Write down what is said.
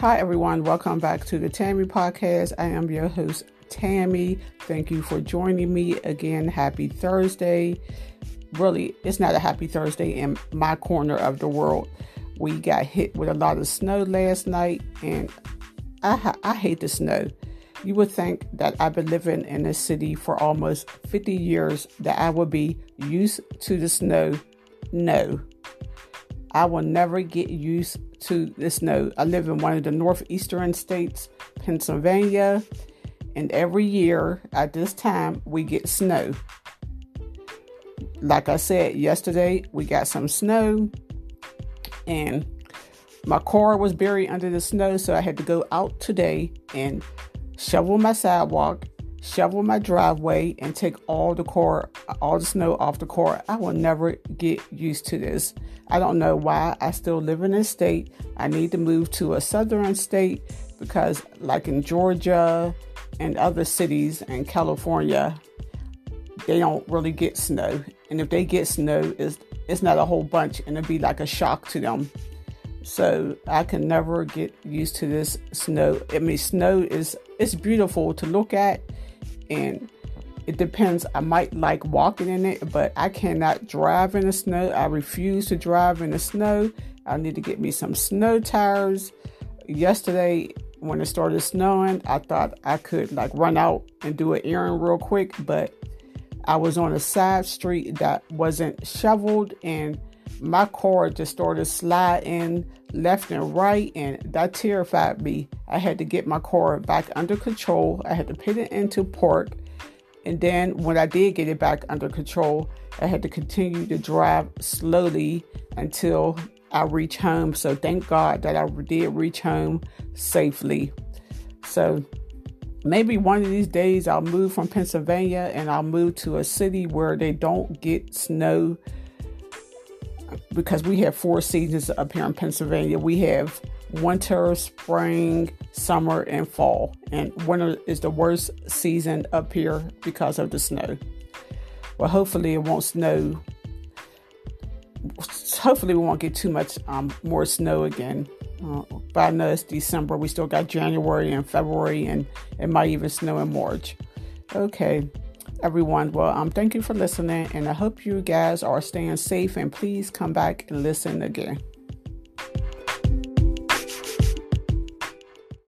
Hi, everyone. Welcome back to the Tammy Podcast. I am your host, Tammy. Thank you for joining me again. Happy Thursday. Really, it's not a happy Thursday in my corner of the world. We got hit with a lot of snow last night, and I, I hate the snow. You would think that I've been living in a city for almost 50 years that I would be used to the snow. No, I will never get used to the snow. I live in one of the northeastern states, Pennsylvania, and every year at this time we get snow. Like I said yesterday, we got some snow, and my car was buried under the snow, so I had to go out today and shovel my sidewalk shovel my driveway and take all the car all the snow off the car i will never get used to this. I don't know why i still live in this state. I need to move to a southern state because like in georgia and other cities in california they don't really get snow. And if they get snow it's, it's not a whole bunch and it'd be like a shock to them. So I can never get used to this snow. I mean, snow is it's beautiful to look at, and it depends. I might like walking in it, but I cannot drive in the snow. I refuse to drive in the snow. I need to get me some snow tires. Yesterday, when it started snowing, I thought I could like run out and do an errand real quick, but I was on a side street that wasn't shoveled and my car just started sliding left and right, and that terrified me. I had to get my car back under control. I had to put it into park. And then when I did get it back under control, I had to continue to drive slowly until I reached home. So thank God that I did reach home safely. So maybe one of these days I'll move from Pennsylvania and I'll move to a city where they don't get snow because we have four seasons up here in Pennsylvania. We have winter, spring, summer, and fall. And winter is the worst season up here because of the snow. Well, hopefully, it won't snow. Hopefully, we won't get too much um, more snow again. Uh, but I know it's December. We still got January and February, and it might even snow in March. Okay everyone. Well, um, thank you for listening, and I hope you guys are staying safe. And please come back and listen again.